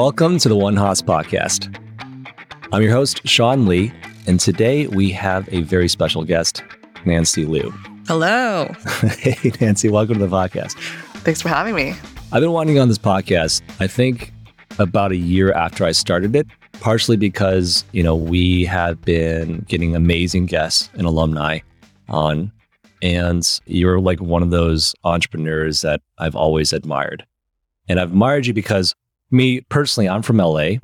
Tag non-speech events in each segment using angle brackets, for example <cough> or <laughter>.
Welcome to the One Haas podcast. I'm your host, Sean Lee, and today we have a very special guest, Nancy Liu. Hello. <laughs> hey, Nancy, welcome to the podcast. Thanks for having me. I've been wanting on this podcast, I think about a year after I started it, partially because, you know, we have been getting amazing guests and alumni on, and you're like one of those entrepreneurs that I've always admired. And I've admired you because me personally, I'm from LA.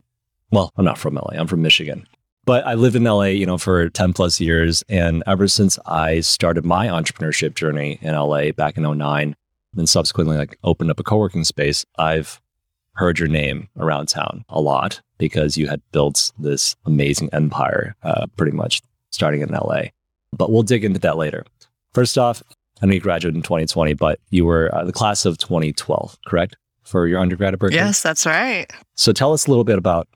Well, I'm not from LA. I'm from Michigan. But I lived in LA, you know, for 10 plus years. And ever since I started my entrepreneurship journey in LA back in 09, and subsequently like opened up a co-working space, I've heard your name around town a lot because you had built this amazing empire, uh, pretty much starting in LA. But we'll dig into that later. First off, I know you graduated in 2020, but you were uh, the class of 2012, correct? For your undergrad at Berkeley? Yes, that's right. So tell us a little bit about,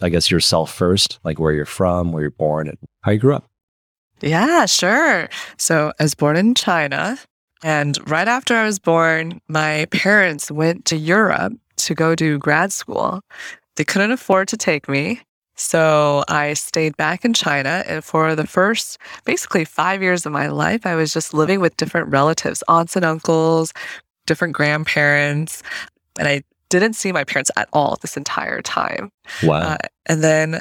I guess, yourself first, like where you're from, where you're born, and how you grew up. Yeah, sure. So I was born in China. And right after I was born, my <laughs> parents went to Europe to go do grad school. They couldn't afford to take me. So I stayed back in China. And for the first basically five years of my life, I was just living with different relatives, aunts and uncles, different grandparents and I didn't see my parents at all this entire time. Wow. Uh, and then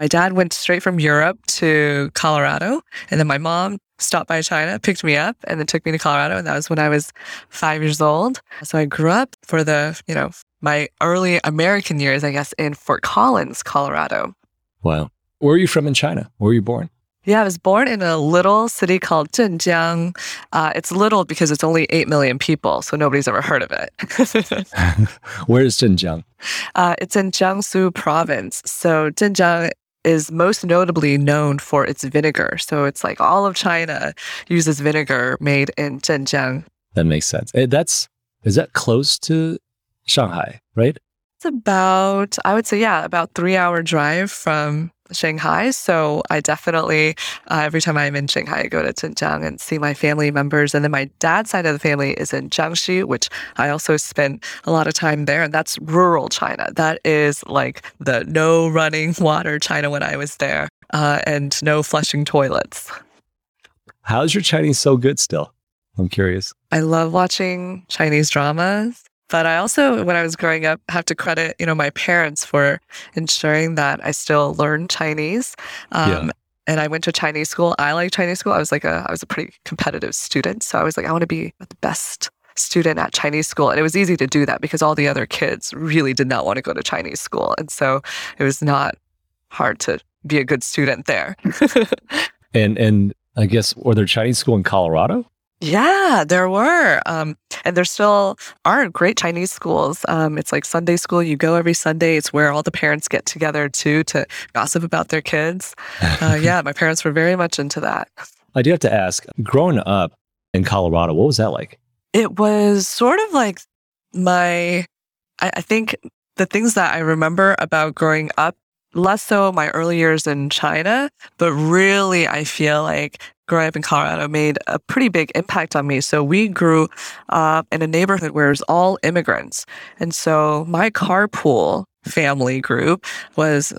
my dad went straight from Europe to Colorado, and then my mom stopped by China, picked me up, and then took me to Colorado. And that was when I was five years old. So I grew up for the, you know, my early American years, I guess, in Fort Collins, Colorado. Wow. Where are you from in China? Where were you born? Yeah, I was born in a little city called Zhenjiang. Uh, it's little because it's only 8 million people, so nobody's ever heard of it. <laughs> Where is Zhenjiang? Uh, it's in Jiangsu province. So Zhenjiang is most notably known for its vinegar. So it's like all of China uses vinegar made in Zhenjiang. That makes sense. Eh, that's is that close to Shanghai, right? It's about, I would say, yeah, about three hour drive from Shanghai. So I definitely, uh, every time I'm in Shanghai, I go to Zhenjiang and see my family members. And then my dad's side of the family is in Jiangxi, which I also spent a lot of time there. And that's rural China. That is like the no running <laughs> water China when I was there uh, and no flushing toilets. How's your Chinese so good still? I'm curious. I love watching Chinese dramas. But I also, when I was growing up, have to credit, you know, my parents for ensuring that I still learned Chinese. Um, yeah. And I went to Chinese school. I like Chinese school. I was like a, I was a pretty competitive student. So I was like, I want to be the best student at Chinese school. And it was easy to do that because all the other kids really did not want to go to Chinese school. And so it was not hard to be a good student there. <laughs> and, and I guess, were there Chinese school in Colorado? Yeah, there were. Um, and there still are great Chinese schools. Um, it's like Sunday school. You go every Sunday. It's where all the parents get together too to gossip about their kids. Uh, <laughs> yeah, my parents were very much into that. I do have to ask growing up in Colorado, what was that like? It was sort of like my, I, I think the things that I remember about growing up less so my early years in China, but really I feel like growing up in Colorado made a pretty big impact on me. So we grew up in a neighborhood where it was all immigrants. And so my carpool family group was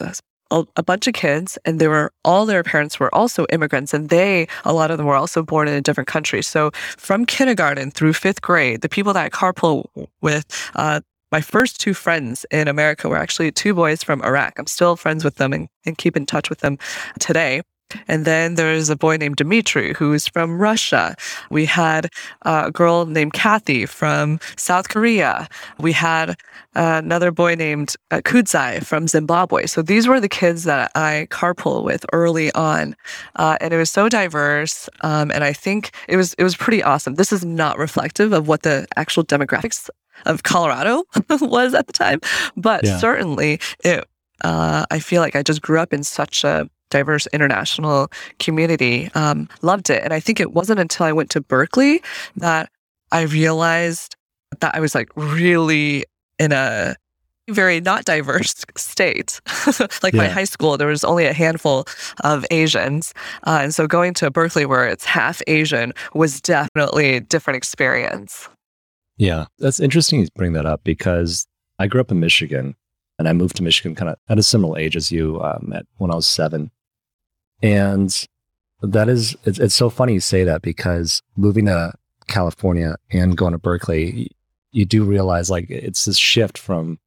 a, bunch of kids and they were all their parents were also immigrants and they a lot of them were also born in a different country so from kindergarten through fifth grade the people that I carpool with uh, my first two friends in America were actually two boys from Iraq. I'm still friends with them and, and keep in touch with them today. And then there's a boy named Dmitry who's from Russia. We had a girl named Kathy from South Korea. We had another boy named uh, Kudzai from Zimbabwe. So these were the kids that I carpool with early on, uh, and it was so diverse. Um, and I think it was it was pretty awesome. This is not reflective of what the actual demographics of Colorado <laughs> was at the time, but yeah. certainly it. Uh, I feel like I just grew up in such a diverse international community. Um, loved it, and I think it wasn't until I went to Berkeley that I realized that I was like really in a very not diverse state. <laughs> like yeah. my high school, there was only a handful of Asians. Uh, and so going to Berkeley, where it's half Asian, was definitely a different experience. Yeah, that's interesting you bring that up because I grew up in Michigan And I moved to Michigan kind of at a similar age as you um, at when I was seven. And that is, it's, it's so funny you say that because moving to California and going to Berkeley, you do realize like it's this shift from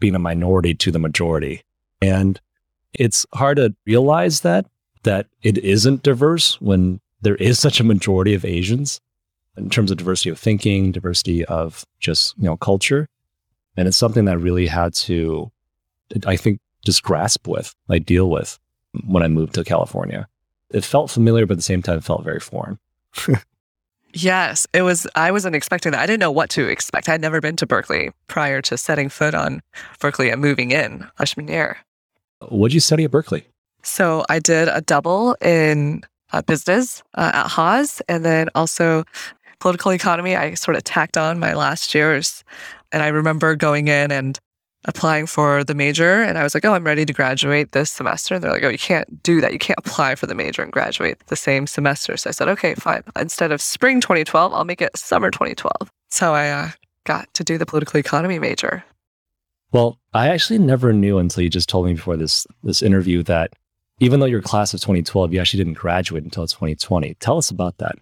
being a minority to the majority. And it's hard to realize that, that it isn't diverse when there is <laughs> such a majority of Asians in terms of diversity of thinking, diversity of just, you know, culture. And it's something that I really had to, I think, just grasp with, like deal with when I moved to California. It felt familiar, but at the same time, it felt very foreign. <laughs> yes, it was. I wasn't expecting that. I didn't know what to expect. I'd never been to Berkeley prior to setting foot on Berkeley and moving in freshman year. What did you study at Berkeley? So I did a double in uh, business uh, at Haas and then also political economy. I sort of tacked on my last years. And I remember going in and applying for the major. And I was like, oh, I'm ready to graduate this semester. And they're like, oh, you can't do that. You can't apply for the major and graduate the same semester. So I said, okay, fine. Instead of spring 2012, I'll make it summer 2012. So I uh, got to do the political economy major. Well, I actually never knew until you just told me before this this interview that even though you're class of 2012, you actually didn't graduate until 2020. Tell us about that.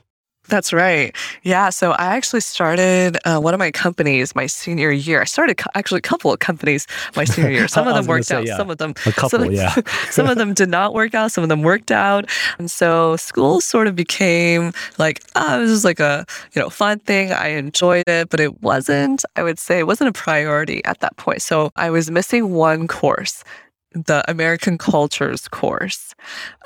That's right. Yeah. So I actually started uh, one of my companies my senior year. I started co- actually a couple of companies my senior year. <laughs> Some of them worked say, out. Yeah. Some of them, a couple, some, yeah. <laughs> some of them did not work out. Some of them worked out. And so school sort of became like, oh, this is like a you know fun thing. I enjoyed it, but it wasn't. I would say it wasn't a priority at that point. So I was missing one course the American Cultures course.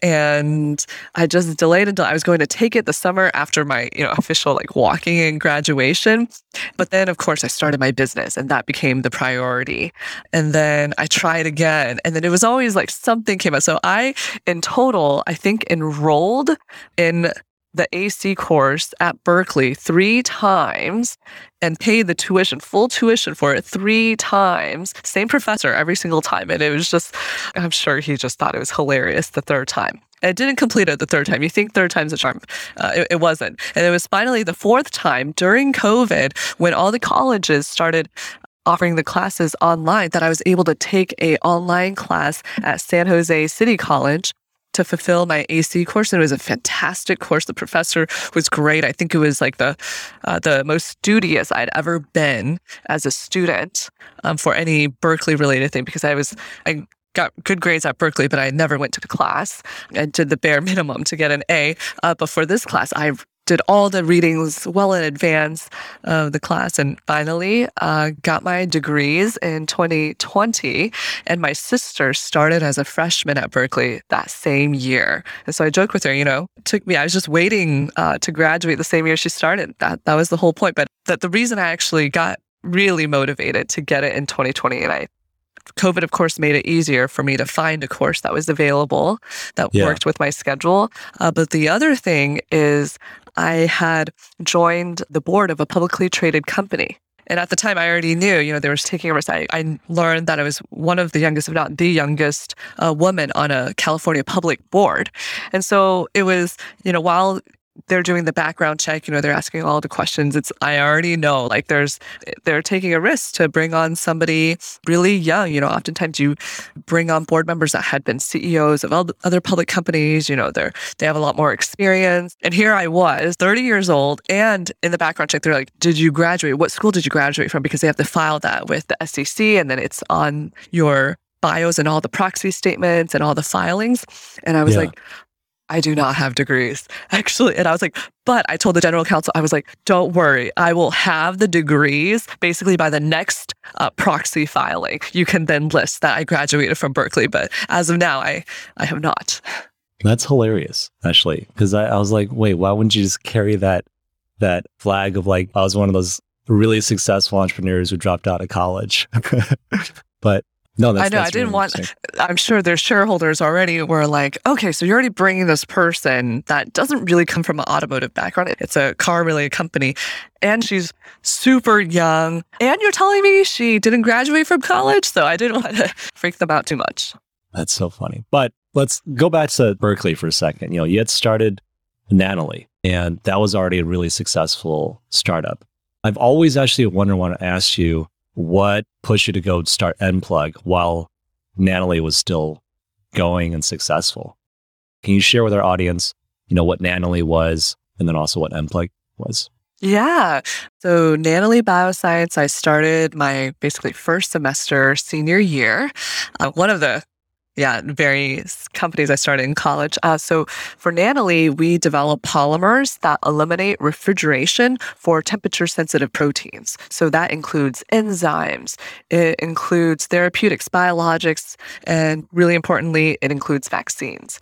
And I just delayed until I was going to take it the summer after my, you know, official like walking in graduation. But then of course I started my business and that became the priority. And then I tried again. And then it was always like something came up. So I in total, I think enrolled in the AC course at Berkeley three times and paid the tuition, full tuition for it three times. Same professor every single time. And it was just, I'm sure he just thought it was hilarious the third time. And it didn't complete it the third time. You think third time's a charm. Uh, it, it wasn't. And it was finally the fourth time during COVID when all the colleges started offering the classes online that I was able to take a online class at San Jose City College to fulfill my AC course, it was a fantastic course. The professor was great. I think it was like the uh, the most studious I'd ever been as a student um, for any Berkeley related thing because I was I got good grades at Berkeley, but I never went to the class. I did the bare minimum to get an A. Uh, but for this class, I did all the readings well in advance of the class and finally uh, got my degrees in 2020. And my sister started as a freshman at Berkeley that same year. And so I joke with her, you know, it took me, I was just waiting uh, to graduate the same year she started. That, that was the whole point. But that the reason I actually got really motivated to get it in 2020 and I COVID, of course, made it easier for me to find a course that was available that yeah. worked with my schedule. Uh, but the other thing is, I had joined the board of a publicly traded company. And at the time, I already knew, you know, they were taking a. I, I learned that I was one of the youngest, if not the youngest, uh, woman on a California public board. And so it was, you know, while they're doing the background check you know they're asking all the questions. It's i already know like there's they're taking a risk to bring on somebody really young you know oftentimes you bring on board members that had been ceos of other public companies you know they're they have a lot more experience. And here i was 30 years old and in the background check they're like did you graduate? What school did you graduate from? Because they have to file that with the sec and then it's on your bios and all the proxy statements and all the filings. And i was yeah. like I do not have degrees, actually. And I was like, but I told the general counsel, I was like, don't worry, I will have the degrees basically by the next uh, proxy filing. You can then list that I graduated from Berkeley, but as of now, I, I have not. That's hilarious, actually, because I, I was like, wait, why wouldn't you just carry that that flag of like I was one of those really successful entrepreneurs who dropped out of college? <laughs> but no, I know. I didn't really want. <laughs> I'm sure their shareholders already were like, okay, so you're already bringing this person that doesn't really come from an automotive background. It's a car related company, and she's super young. And you're telling me she didn't graduate from college, so I didn't <laughs> want to freak them out too much. That's so funny. But let's go back to Berkeley for a second. You know, you had started Nanoly, and that was already a really successful startup. I've always actually wondered, want to ask you what pushed you to go start Enplug while Nanoly was still going and successful? Can you share with our audience, you know, what Nanoly was and then also what Enplug was? Yeah. So, Nanoly Bioscience, I started my basically first semester senior year. Uh, one of the yeah, various companies I started in college. Uh, so for Nanoly, we develop polymers that eliminate refrigeration for temperature sensitive proteins. So that includes enzymes, it includes therapeutics, biologics, and really importantly, it includes vaccines.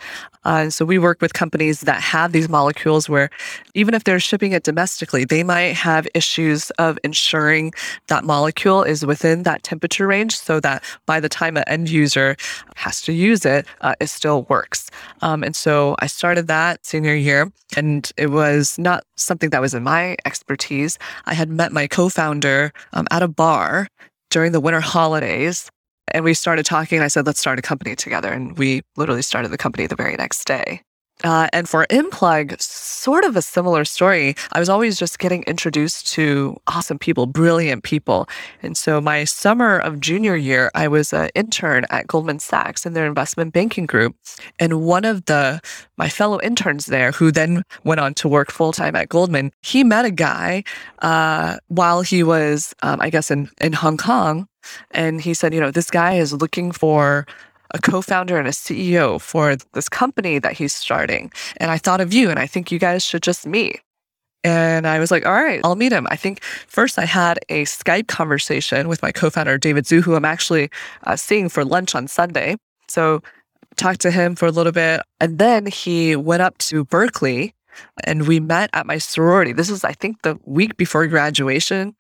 Uh, so we work with companies that have these molecules where even if they're shipping it domestically, they might have issues of ensuring that molecule is within that temperature range so that by the time an end user has to use it, uh, it still works. Um, and so I started that senior year, and it was not something that was in my expertise. I had met my co founder um, at a bar during the winter holidays and we started talking. I said, let's start a company together. And we literally started the company the very next day. Uh, and for Enplug, sort of a similar story. I was always just getting introduced to awesome people, brilliant people. And so my summer of junior year, I was an intern at Goldman Sachs in their investment banking group. And one of the my fellow interns there, who then went on to work full time at Goldman, he met a guy uh, while he was, um, I guess, in in Hong Kong and he said, you know, this guy is looking for a co-founder and a CEO for this company that he's starting. And I thought of you and I think you guys should just meet. And I was like, all right, I'll meet him. I think first I had a Skype conversation with my co-founder, David Zhu, who I'm actually uh, seeing for lunch on Sunday. So talked to him for a little bit. And then he went up to Berkeley and we met at my sorority. This is, I think, the week before graduation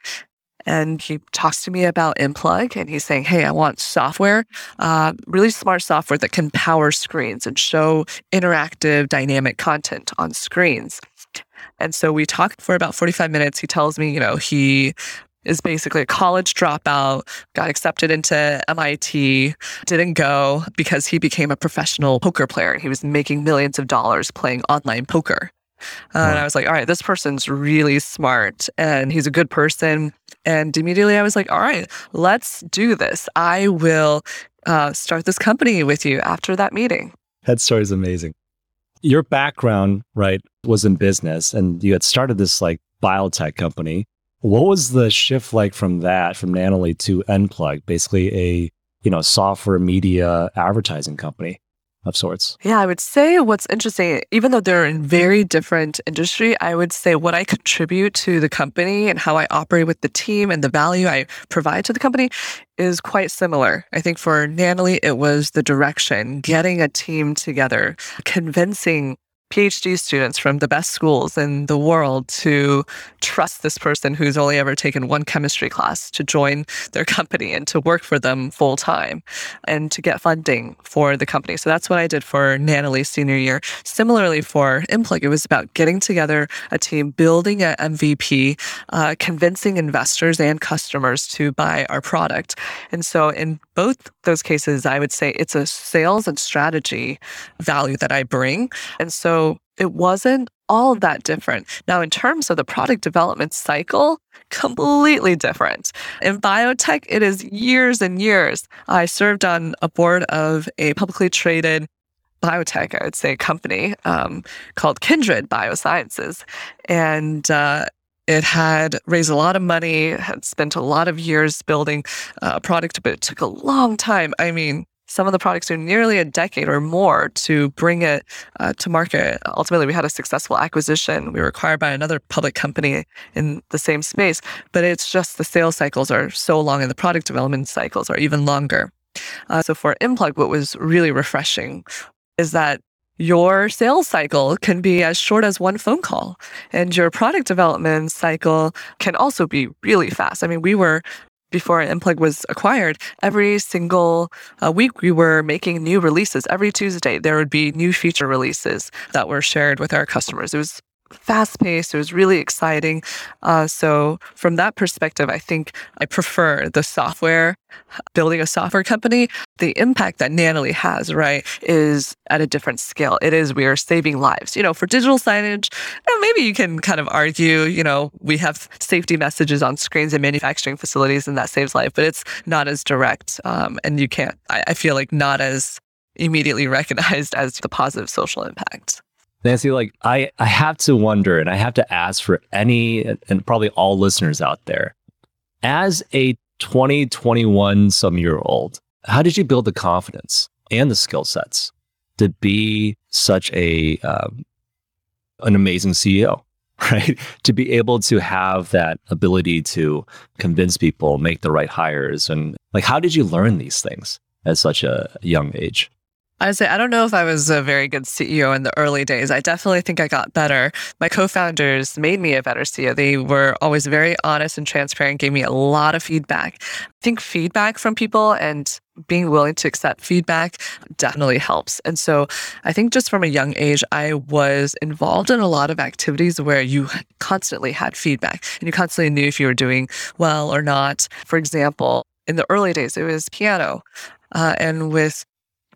and he talks to me about Enplug and he's saying, Hey, I want software, uh, really smart software that can power screens and show interactive dynamic content on screens. And so we talked for about 45 minutes. He tells me, you know, he is basically a college dropout, got accepted into MIT, didn't go because he became a professional poker player. And he was making millions of dollars playing online poker. Uh, wow. And I was like, all right, this person's really smart and he's a good person. And immediately I was like, all right, let's do this. I will uh, start this company with you after that meeting. That story is amazing. Your background, right, was in business and you had started this like biotech company. What was the shift like from that, from Nanoly to Enplug, basically a you know software media advertising company? Of sorts. Yeah, I would say what's interesting, even though they're in very different industry, I would say what I contribute to the company and how I operate with the team and the value I provide to the company is quite similar. I think for Nanoly, it was the direction, getting a team together, convincing PhD students from the best schools in the world to trust this person who's only ever taken one chemistry class to join their <laughs> company and to work for them full time and to get funding for the company. So that's what I did for Nanoly's senior year. Similarly for Enplug, it was about getting together a team, building an MVP, uh, convincing investors and customers to buy our product. And so in both those cases, I would say it's a sales and strategy value that I bring. And so it wasn't all that different. Now, in terms of the product development cycle, completely different. In biotech, it is years and years. I served on a board of a publicly traded biotech, I would say, company um, called Kindred Biosciences. And uh, it had raised a lot of money, had spent a lot of years building a product, but it took a long time. I mean, some of the products took nearly a decade or more to bring it uh, to market. Ultimately, we had a successful acquisition. We were acquired by another public company in the same space, but it's just the sales cycles are so long and the product development cycles are even longer. Uh, so for Enplug, what was really refreshing is that your sales cycle can be as short as one phone call and your product development cycle can also be really fast. I mean, we were before Enplug was acquired, every single uh, week we were making new releases. Every Tuesday, there would be new feature releases that were shared with our customers. It was fast paced. It was really exciting. Uh, so from that perspective, I think I prefer the software, building a software company. The impact that Nanoly has, right, is at a different scale. It is we are saving lives. You know, for digital signage, maybe you can kind of argue, you know, we have safety messages on screens in manufacturing facilities and that saves life, but it's not as direct. Um, and you can't, I, I feel like not as immediately <laughs> recognized as the positive social impact. Nancy, like I, I have to wonder and I have to ask for any and probably all listeners out there, as a 20, some year old, how did you build the confidence and the skill sets to be such a um, an amazing CEO, <laughs> right? to be able to have that ability to convince people, make the right hires, and like, how did you learn these things at such a young age? I would say I don't know if I was a very good CEO in the early days. I definitely think I got better. My co-founders made me a better CEO. They were always very honest and transparent, gave me a lot of feedback. I think feedback from people and being willing to accept feedback definitely helps. And so I think just from a young age, I was involved in a lot of activities where you constantly had feedback and you constantly knew if you were doing well or not. For example, in the early days, it was piano. Uh, and with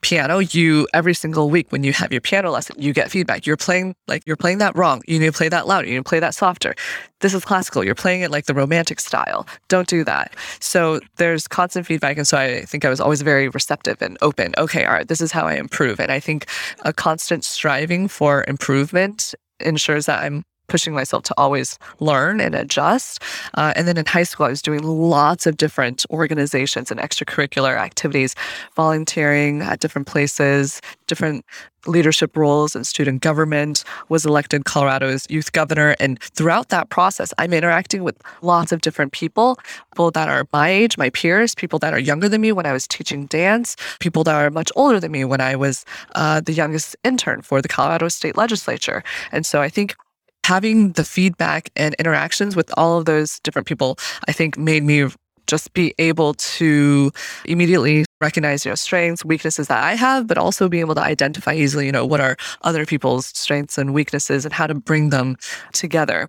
piano, you every single week when you have your piano lesson, you get feedback. You're playing like you're playing that wrong. You need to play that louder. You need to play that softer. This is classical. You're playing it like the romantic style. Don't do that. So there's constant feedback. And so I think I was always very receptive and open. Okay, all right, this is how I improve. And I think a constant striving for improvement ensures that I'm pushing myself to always learn and adjust. Uh, and then in high school, I was doing lots of different organizations and extracurricular activities, volunteering at different places, different leadership roles in student government, was elected Colorado's youth governor. And throughout that process, I'm interacting with lots of different people, people that are my age, my peers, people that are younger than me when I was teaching dance, people that are much older than me when I was uh, the youngest intern for the Colorado State Legislature. And so I think having the feedback and interactions with all of those different people, I think made me just be able to immediately recognize, you know, strengths, weaknesses that I have, but also be able to identify easily, you know, what are other people's strengths and weaknesses and how to bring them together.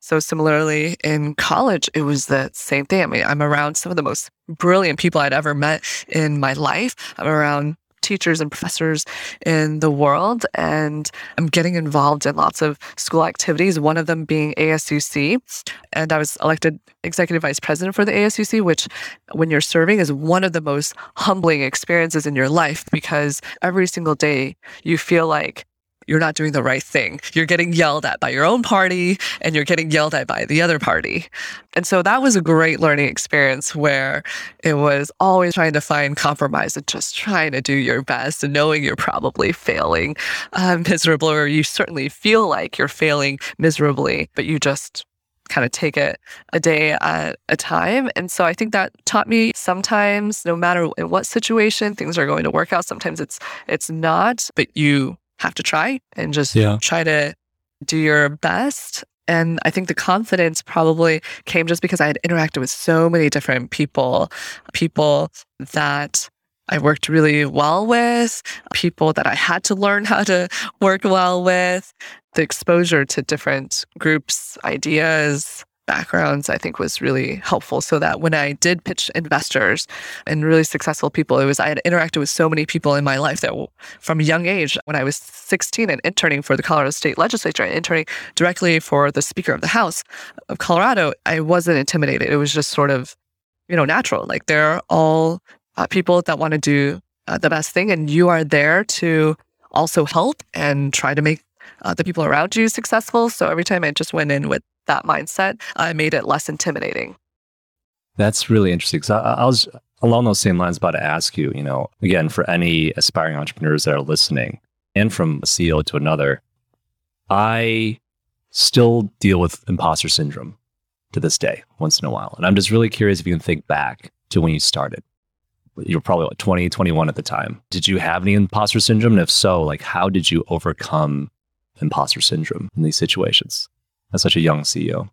So similarly in college, it was the same thing. I mean, I'm around some of the most brilliant people I'd ever met in my life. I'm around teachers and professors in the world. And I'm getting involved in lots of school activities, one of them being ASUC. And I was elected executive vice president for the ASUC, which, when you're serving, is one of the most humbling experiences in your life because every single day you feel like you're not doing the right thing. You're getting yelled at by your own party and you're getting yelled at by the other party. And so that was a great learning experience where it was always trying to find compromise and just trying to do your best and knowing you're probably failing uh, miserably, or you certainly feel like you're failing miserably, but you just kind of take it a day at a time. And so I think that taught me sometimes no matter in what situation things are going to work out, sometimes it's it's not, but you have to try and just yeah. try to do your best. And I think the confidence probably came just because I had interacted with so many different people, people that I worked really well with, people that I had to learn how to work well with, the exposure to different groups, ideas, backgrounds, I think was really helpful so that when I did pitch investors and really successful people, it was I had interacted with so many people in my life that from a young age, when I was 16 and interning for the Colorado State Legislature and interning directly for the Speaker of the House of Colorado, I wasn't intimidated. It was just sort of, you know, natural. Like they're all uh, people that want to do uh, the best thing, and you are there to also help and try to make uh, the people around you successful. So every time I just went in with that mindset, uh, I made it less intimidating. That's really interesting because I, I, was along those same lines about to ask you, you know, again, for any aspiring entrepreneurs that are listening and from a CEO to another, I still deal with imposter syndrome to this day once in a while. And I'm just really curious if you can think back to when you started. You were probably like 20, 21 at the time. Did you have any imposter syndrome? And if so, like how did you overcome imposter syndrome in these situations? As such a young CEO?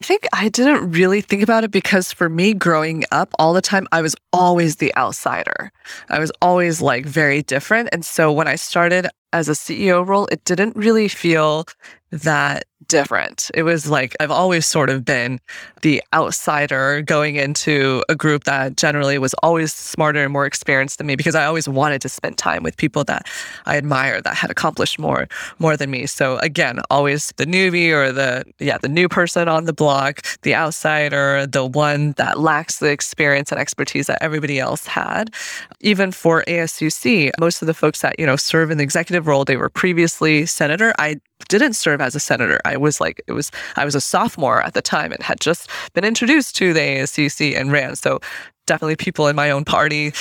I think I didn't really think about it because for me growing up all the time, I was always the outsider. I was always like very different. And so when I started, as a CEO role, it didn't really feel that different. It was like I've always sort of been the outsider going into a group that generally was always smarter and more experienced than me because I always wanted to spend time with people that I admire that had accomplished more more than me. So again, always the newbie or the yeah, the new person on the block, the outsider, the one that lacks the experience and expertise that everybody else had. Even for ASUC, most of the folks that, you know, serve in the executive role, they were previously senator. I didn't serve as a senator. I was like, it was, I was a sophomore at the time and had just been introduced to the ASUC and ran. So definitely people in my own party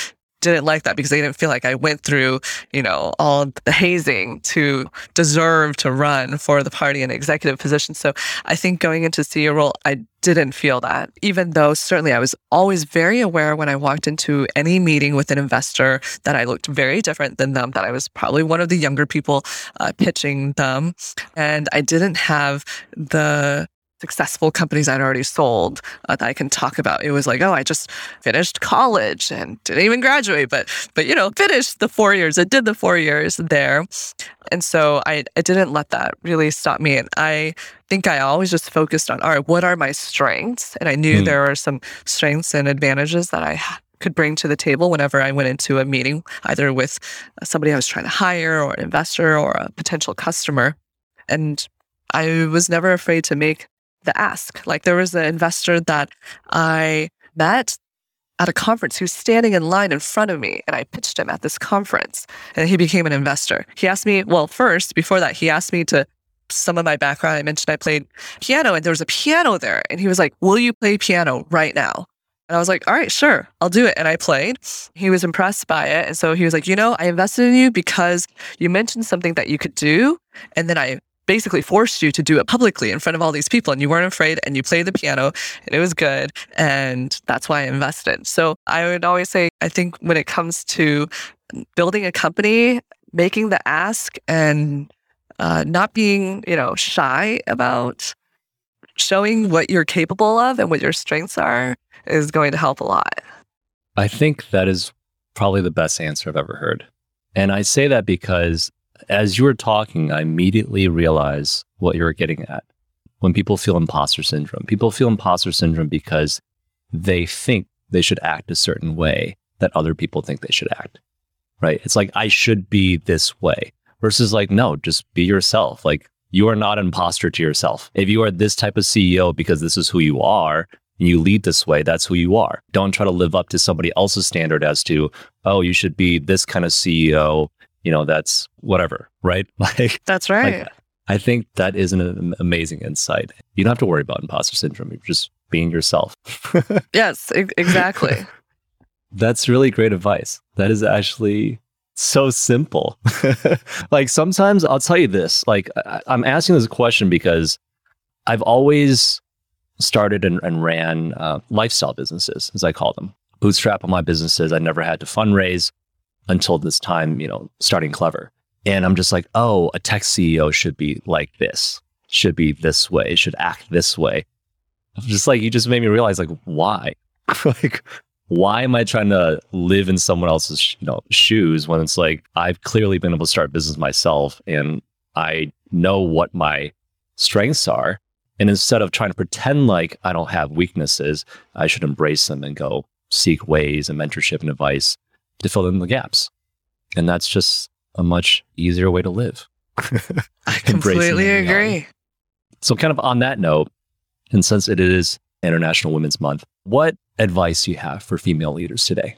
didn't like that because they didn't feel like I went through, you know, all the hazing to deserve to run for the party in executive position. So I think going into CEO role, I didn't feel that, even though certainly I was always very aware when I walked into any meeting with an investor that I looked very different than them, that I was probably one of the younger people uh, pitching them. And I didn't have the successful companies I'd already sold uh, that I can talk about. It was like, oh, I just finished college and didn't even graduate, but but you know, finished the four years. I did the four years there, and so I I didn't let that really stop me. And I think I always just focused on all right, what are my strengths? And I knew mm. there were some strengths and advantages that I could bring to the table whenever I went into a meeting, either with somebody I was trying to hire or an investor or a potential customer. And I was never afraid to make the ask. Like there was an investor that I met at a conference. who's standing in line in front of me and I pitched him at this conference and he became an investor. He asked me, well, first, before that, he asked me to some of my background. I mentioned I played piano and there was a piano there. And he was like, Will you play piano right now? And I was like, All right, sure, I'll do it. And I played. He was impressed by it. And so he was like, You know, I invested in you because you mentioned something that you could do. And then I basically forced you to do it publicly in front of all these people and you weren't afraid and you played the piano and it was good. And that's why I invested. So I would always say, I think when it comes to building a company, making the ask and uh, not being, you know, shy about showing what you're capable of and what your strengths are is going to help a lot. I think that is probably the best answer I've ever heard. And I say that because as you were talking, I immediately realized what you were getting at. When people feel imposter syndrome, people feel imposter syndrome because they think they should act a certain way that other people think they should act. Right? It's like, I should be this way versus like, no, just be yourself. Like, you are not an imposter to yourself. If you are this type of CEO because this is who you are, and you lead this way, that's who you are. Don't try to live up to somebody else's standard as to, oh, you should be this kind of CEO you know, that's whatever, right? <laughs> Like that's right. Like, I think that is an amazing insight. You don't have to worry about imposter syndrome. You're just being yourself. <laughs> yes, e- exactly. <laughs> that's really great advice. That is actually so simple. like sometimes I'll tell you this, like I- am asking this question because I've always started and, and ran uh, lifestyle businesses, as I call them. Bootstrap on my businesses. I never had to fundraise until this time, you know, starting Clever. And I'm just like, oh, a tech CEO should be like this, should be this way, should act this way. I'm just like, you just made me realize, like, why? <laughs> like, why am I trying to live in someone else's, you know, shoes when it's like I've clearly been able to start business myself and I know what my strengths are. And instead of trying to pretend like I don't have weaknesses, I should embrace them and go seek ways and mentorship and advice to fill in the gaps. And that's just a much easier way to live. <laughs> I completely agree. So, kind of on that note, and since it is International Women's Month, what advice do you have for female leaders today?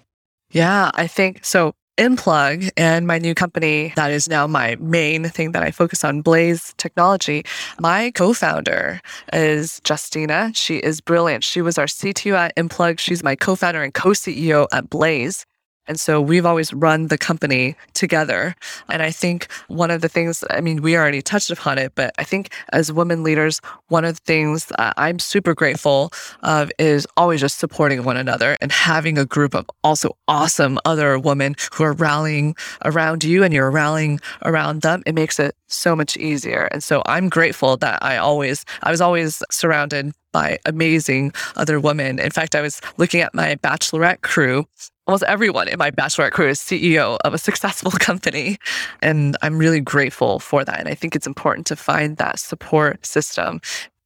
Yeah, I think so. Enplug and my new company that is now my main thing that I focus on, Blaze Technology. My co-founder is Justina. She is brilliant. She was our CTO at Enplug. She's my co-founder and co-CEO at Blaze. And so we've always run the company together. And I think one of the things, I mean, we already touched upon it, but I think as women leaders, one of the things I'm super grateful of is always just supporting one another and having a group of also awesome other women who are rallying around you and you're rallying around them. It makes it so much easier. And so I'm grateful that I always, I was always surrounded by amazing other women. In fact, I was looking at my bachelorette crew. Almost everyone in my bachelorette crew is CEO of a successful <laughs> company. And I'm really grateful for that. And I think it's important to find that support system.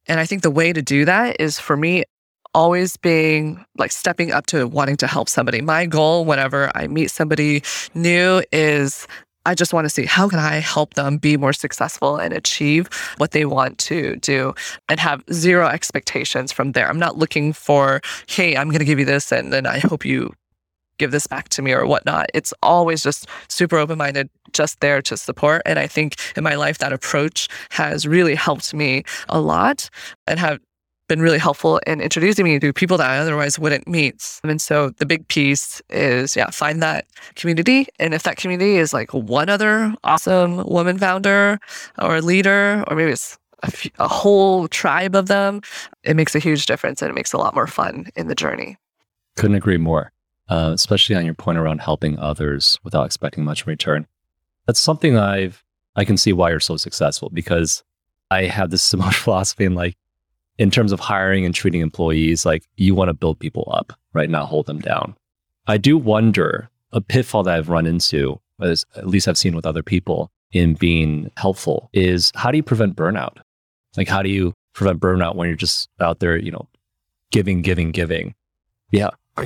And I think the way to do that is for me, always being like stepping up to wanting to help somebody. My goal whenever I meet somebody new is I just want to see how can I help them be more successful and achieve what they want to do and have zero expectations from there. I'm not looking for, hey, I'm going to give you this and then I hope you give this back to me or whatnot. It's always just super open minded, just there to support. And I think in my life, that approach has really helped me a lot and have been really helpful in introducing me to people that I otherwise wouldn't meet. And so the big piece is, yeah, find that community. And if that community is like one other awesome woman founder or leader, or maybe it's a, whole tribe of them, it makes a huge difference and it makes a lot more fun in the journey. Couldn't agree more, uh, especially on your point around helping others without expecting much in return. That's something I've, I can see why you're so successful because I have this similar <laughs> philosophy and like, in terms of hiring and treating employees, like you want to build people up, right? Not hold them down. I do wonder a pitfall that I've run into, as at least I've seen with other people in being helpful, is how do you prevent burnout? Like, how do you prevent burnout when you're just out there, you know, giving, giving, giving? Yeah. <laughs>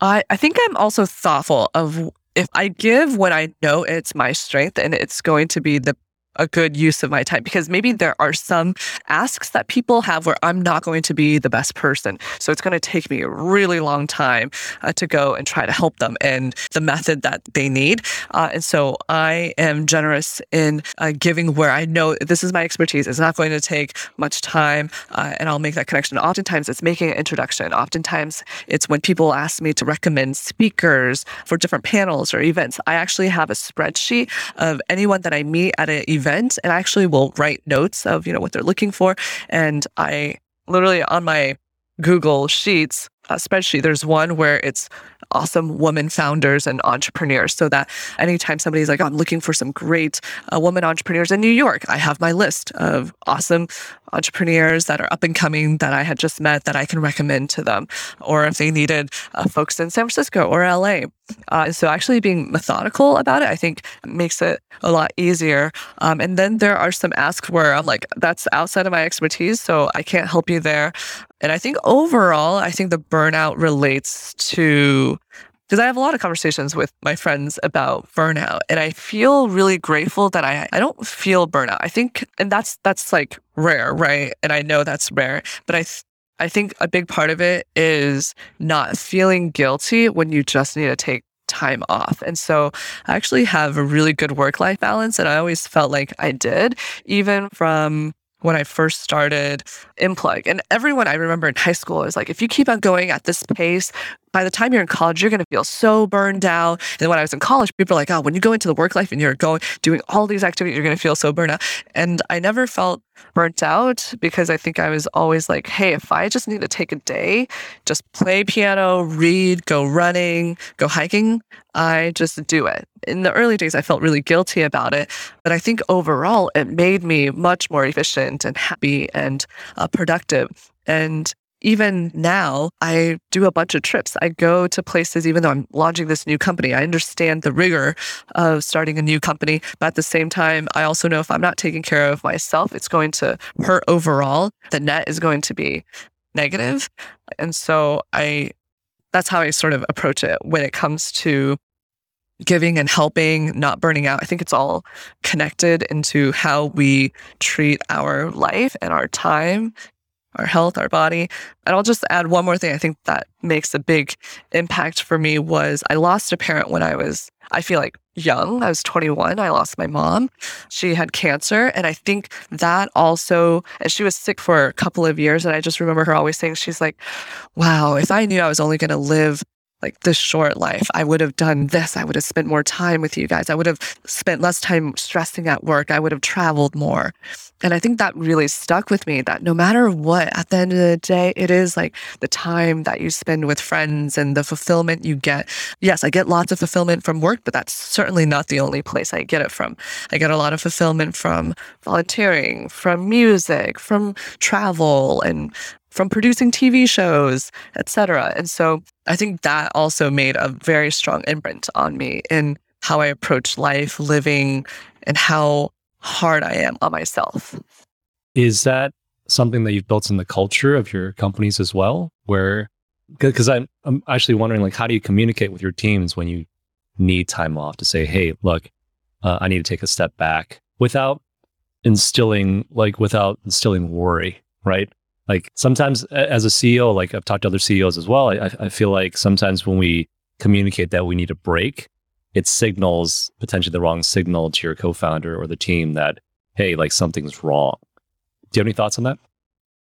I, I think I'm also thoughtful of if I give when I know it's my strength and it's going to be the a good use of my time because maybe there are some asks that people have where I'm not going to be the best person. So it's going to take me a really long time uh, to go and try to help them in the method that they need. Uh, and so I am generous in uh, giving where I know this is my expertise. It's not going to take much time uh, and I'll make that connection. Oftentimes it's making an introduction. Oftentimes it's when people ask me to recommend speakers for different panels or events. I actually have a spreadsheet of anyone that I meet at an event event and I actually will write notes of, you know, what they're looking for. And I literally on my Google Sheets uh, spreadsheet, there's one where it's awesome women founders and entrepreneurs. So that anytime somebody's like, oh, I'm looking for some great uh, women entrepreneurs in New York, I have my list of awesome entrepreneurs that are up and coming that I had just met that I can recommend to them. Or if they needed uh, folks in San Francisco or LA. Uh, so actually being methodical about it, I think makes it a lot easier. Um, and then there are some asks where I'm like, that's outside of my expertise, so I can't help you there. And I think overall, I think the burnout relates to because I have a lot of conversations with my friends about burnout and I feel really grateful that I I don't feel burnout. I think and that's that's like rare, right? And I know that's rare, but I I think a big part of it is not feeling guilty when you just need to take time off. And so I actually have a really good work life balance and I always felt like I did even from when I first started Enplug. And everyone I remember in high school was like, if you keep on going at this pace, by the time you're in college, you're going to feel so burned out. And when I was in college, people are like, oh, when you go into the work life and you're going, doing all these activities, you're going to feel so burned out. And I never felt burnt out because I think I was always like, hey, if I just need to take a day, just play piano, read, go running, go hiking, I just do it. In the early days, I felt really guilty about it. But I think overall, it made me much more efficient and happy and uh, productive. And even now, I do a bunch of trips. I go to places, even though I'm launching this new company. I understand the rigor of starting a new company. But at the same time, I also know if I'm not taking care of myself, it's going to hurt overall. The net is going to be negative. And so I, that's how I sort of approach it when it comes to giving and helping, not burning out. I think it's all connected into how we treat our life and our time our health, our body. And I'll just add one more thing I think that makes a big impact for me was I lost a parent when I was, I feel like young. I was 21. I lost my mom. She had cancer. And I think that also, and she was sick for a couple of years. And I just remember her always saying, she's like, wow, if I knew I was only going to live like this short life. I would have done this. I would have spent more time with you guys. I would have spent less time stressing at work. I would have traveled more. And I think that really stuck with me that no matter what, at the end of the day, it is like the time that you spend with friends and the fulfillment you get. Yes, I get lots of fulfillment from work, but that's certainly not the only place I get it from. I get a lot of fulfillment from volunteering, from music, from travel, and from producing TV shows, etc. And so I think that also made a very strong imprint on me in how I approach life, living, and how hard I am on myself. Is that something that you've built in the culture of your companies as well? Where, because I'm, I'm actually wondering, like, how do you communicate with your teams when you need time off to say, hey, look, uh, I need to take a step back without instilling, like, without instilling worry, right? Like sometimes as a CEO, like I've talked to other CEOs as well, I, I feel like sometimes when we communicate that we need a break, it signals potentially the wrong signal to your co-founder or the team that, hey, like something's wrong. Do you have any thoughts on that?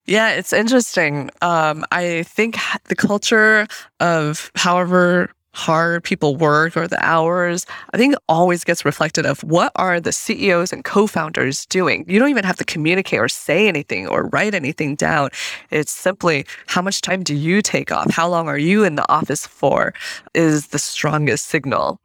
Yeah, it's interesting. Um, I think the culture of however hard people work or the hours, I think always gets reflected of what are the CEOs and co-founders doing. You don't even have to communicate or say anything or write anything down. It's simply how much time do you take off? How long are you in the office for is the strongest signal.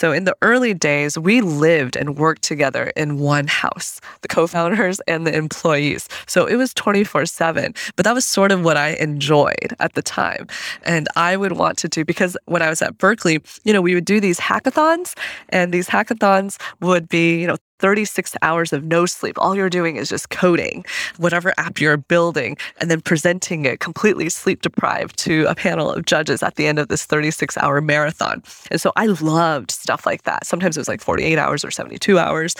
So in the early days, we lived and worked together in one house, the co-founders and the employees. So it was 24/7, but that was sort of what I enjoyed at the time. And I would want to do because when I was at Berkeley, you know, we would do these hackathons and these hackathons would be, you know, 36 hours of no sleep. All you're doing is just coding whatever app you're building and then presenting it completely sleep deprived to a panel of judges at the end of this 36 hour marathon. And so I loved stuff like that. Sometimes it was like 48 hours or 72 hours,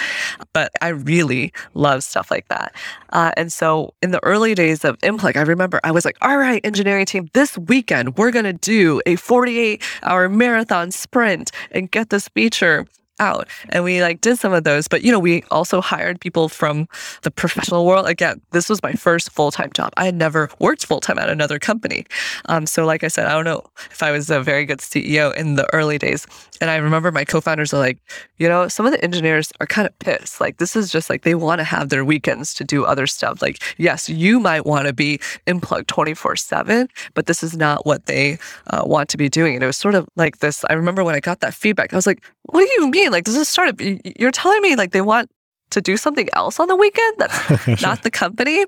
but I really love stuff like that. Uh, and so in the early days of Enplug, I remember I was like, all right, engineering team, this weekend we're going to do a 48 hour marathon sprint and get this feature out. And we like did some of those, but you know, we also hired people from the professional world. Again, this was my first full time job. I had never worked full time at another company. Um, so, like I said, I don't know if I was a very good CEO in the early days. And I remember my co founders are like, you know, some of the engineers are kind of pissed. Like, this is just like they want to have their weekends to do other stuff. Like, yes, you might want to be Enplug 24 7, but this is not what they uh, want to be doing. And it was sort of like this. I remember when I got that feedback, I was like, what do you mean? Like, does this start? You're telling me like they want to do something else on the weekend that's <laughs> not the company?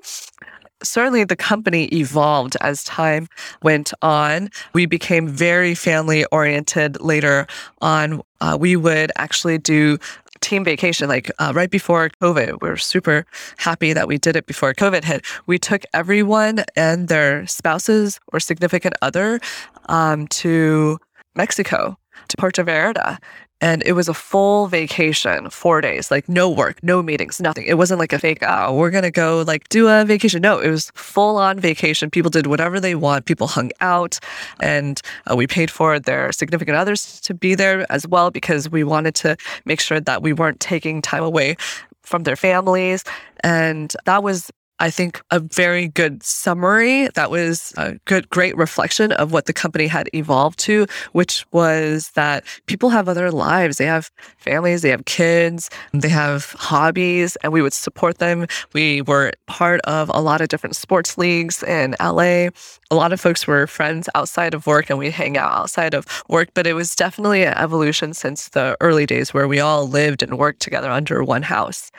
Certainly, the company evolved as time went on. We became very family oriented later on. Uh, we would actually do team vacation like uh, right before covid we are super happy that we did it before covid hit we took everyone and their spouses or significant other um, to mexico to puerto vallarta and it was a full vacation, four days, like no work, no meetings, nothing. It wasn't like a fake, oh, we're going to go like do a vacation. No, it was full on vacation. People did whatever they want. People hung out and uh, we paid for their significant others to be there as well because we wanted to make sure that we weren't taking time away from their families. And that was I think, a very good summary. That was a good, great reflection of what the company had evolved to, which was that people have other lives. They have families, they have kids, they have hobbies, and we would support them. We were part of a lot of different sports leagues in LA. A lot of folks were friends outside of work and we hang out outside of work, but it was definitely an evolution since the early days where we all lived and worked together under one house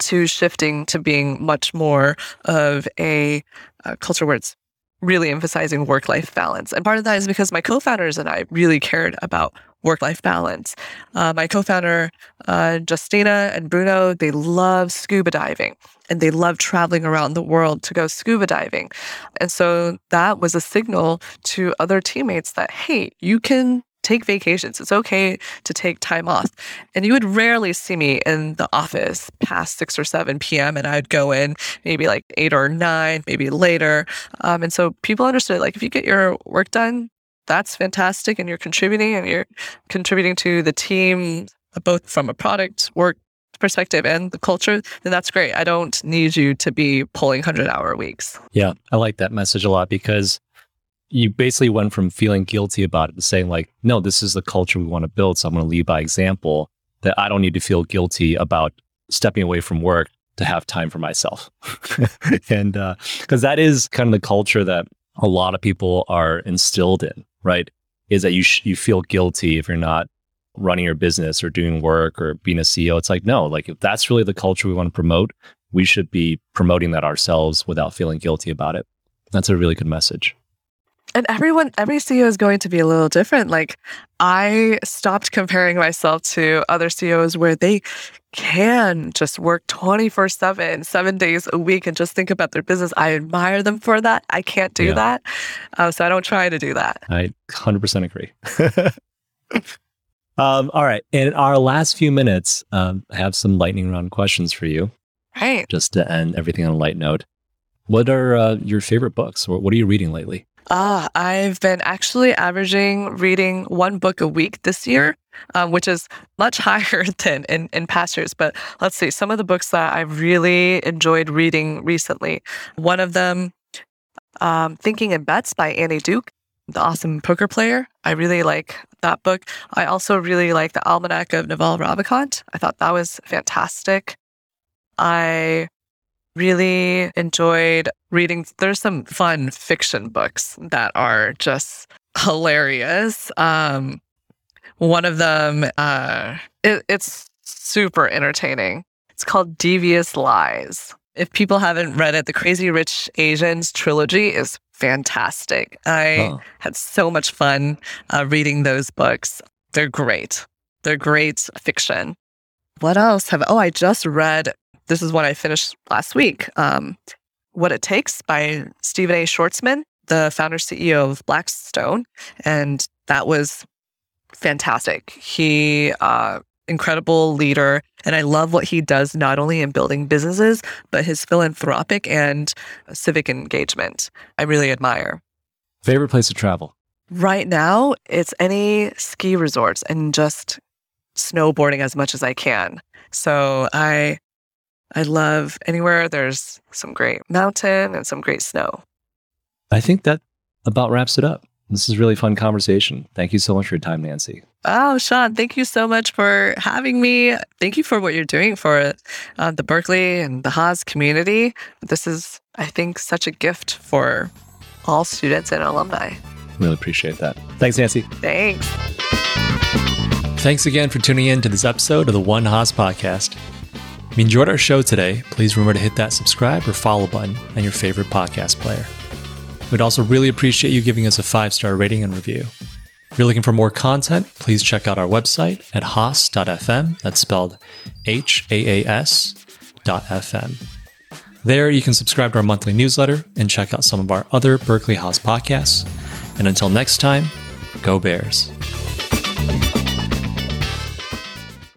to shifting to being much more of a, a culture where it's really emphasizing work life balance. And part of that is because my co founders and I really cared about work life balance. Uh, my co founder, uh, Justina and Bruno, they love scuba diving and they love traveling around the world to go scuba diving. And so that was a signal to other teammates that, hey, you can take vacations. It's okay to take time off. And you would rarely see me in the office past 6 or 7 p.m. And I'd go in maybe like 8 or 9, maybe later. Um, and so people understood like if you get your work done, that's fantastic. And you're contributing and you're contributing to the team, both from a product, work, perspective and the culture, then that's great. I don't need you to be pulling 100 hour weeks. Yeah, I like that message a lot because you basically went from feeling guilty about it to saying like, no, this is the culture we want to build. So I'm going to lead by example that I don't need to feel guilty about stepping away from work to have time for myself. <laughs> and because uh, that is kind of the culture that a lot of people are instilled in, right? Is that you sh- you feel guilty if you're not running your business or doing work or being a CEO. It's like no, like if that's really the culture we want to promote, we should be promoting that ourselves without feeling guilty about it. That's a really good message and everyone every ceo is going to be a little different. Like i stopped comparing myself to other ceos where they can just work 24 7 seven days a week and just think about their business. I admire them for that. I can't do yeah. that. Uh, so i don't try to do that. I 100% agree. <laughs> Um, all right. In our last few minutes um, i have some lightning round questions for you. Right. Just to end everything on a light note. What are uh, your favorite books? Or what are you reading lately Ah, I've been actually averaging reading one book a week this year, um, which is much <laughs> higher than in, in past years. But let's see, some of the books that I've really enjoyed reading recently. One of them, um, Thinking in Bets by Annie Duke, the awesome poker player. I really like that book. I also really like The Almanac of Naval Ravikant. I thought that was fantastic. I really enjoyed reading. There's some fun fiction books that are just hilarious. Um, one of them, uh, it, it's super entertaining. It's called Devious Lies. If people haven't read it, the Crazy Rich Asians trilogy is fantastic. I huh. had so much fun uh, reading those books. They're great. They're great fiction. What else have? Oh, I just read this is what I finished last week. Um, what It Takes by Stephen A. Schwarzman, the founder CEO of Blackstone. And that was fantastic. He, uh, incredible leader. And I love what he does, not only in building businesses, but his philanthropic and civic engagement. I really admire. Favorite place to travel? Right now, it's any ski resorts and just snowboarding as much as I can. So I I love anywhere there's some great mountain and some great snow. I think that about wraps it up. This is really fun conversation. Thank you so much for your time, Nancy. Oh, Sean, thank you so much for having me. Thank you for what you're doing for uh, the Berkeley and the Haas community. This is, I think, such a gift for all students and alumni. Really appreciate that. Thanks, Nancy. Thanks. Thanks again for tuning in to this episode of the One Haas podcast. If you enjoyed our show today, please remember to hit that subscribe or follow button on your favorite podcast player. We'd also really appreciate you giving us a five star rating and review. If you're looking for more content, please check out our website at haas.fm. That's spelled H A A S dot FM. There, you can subscribe to our monthly newsletter and check out some of our other Berkeley Haas podcasts. And until next time, go Bears.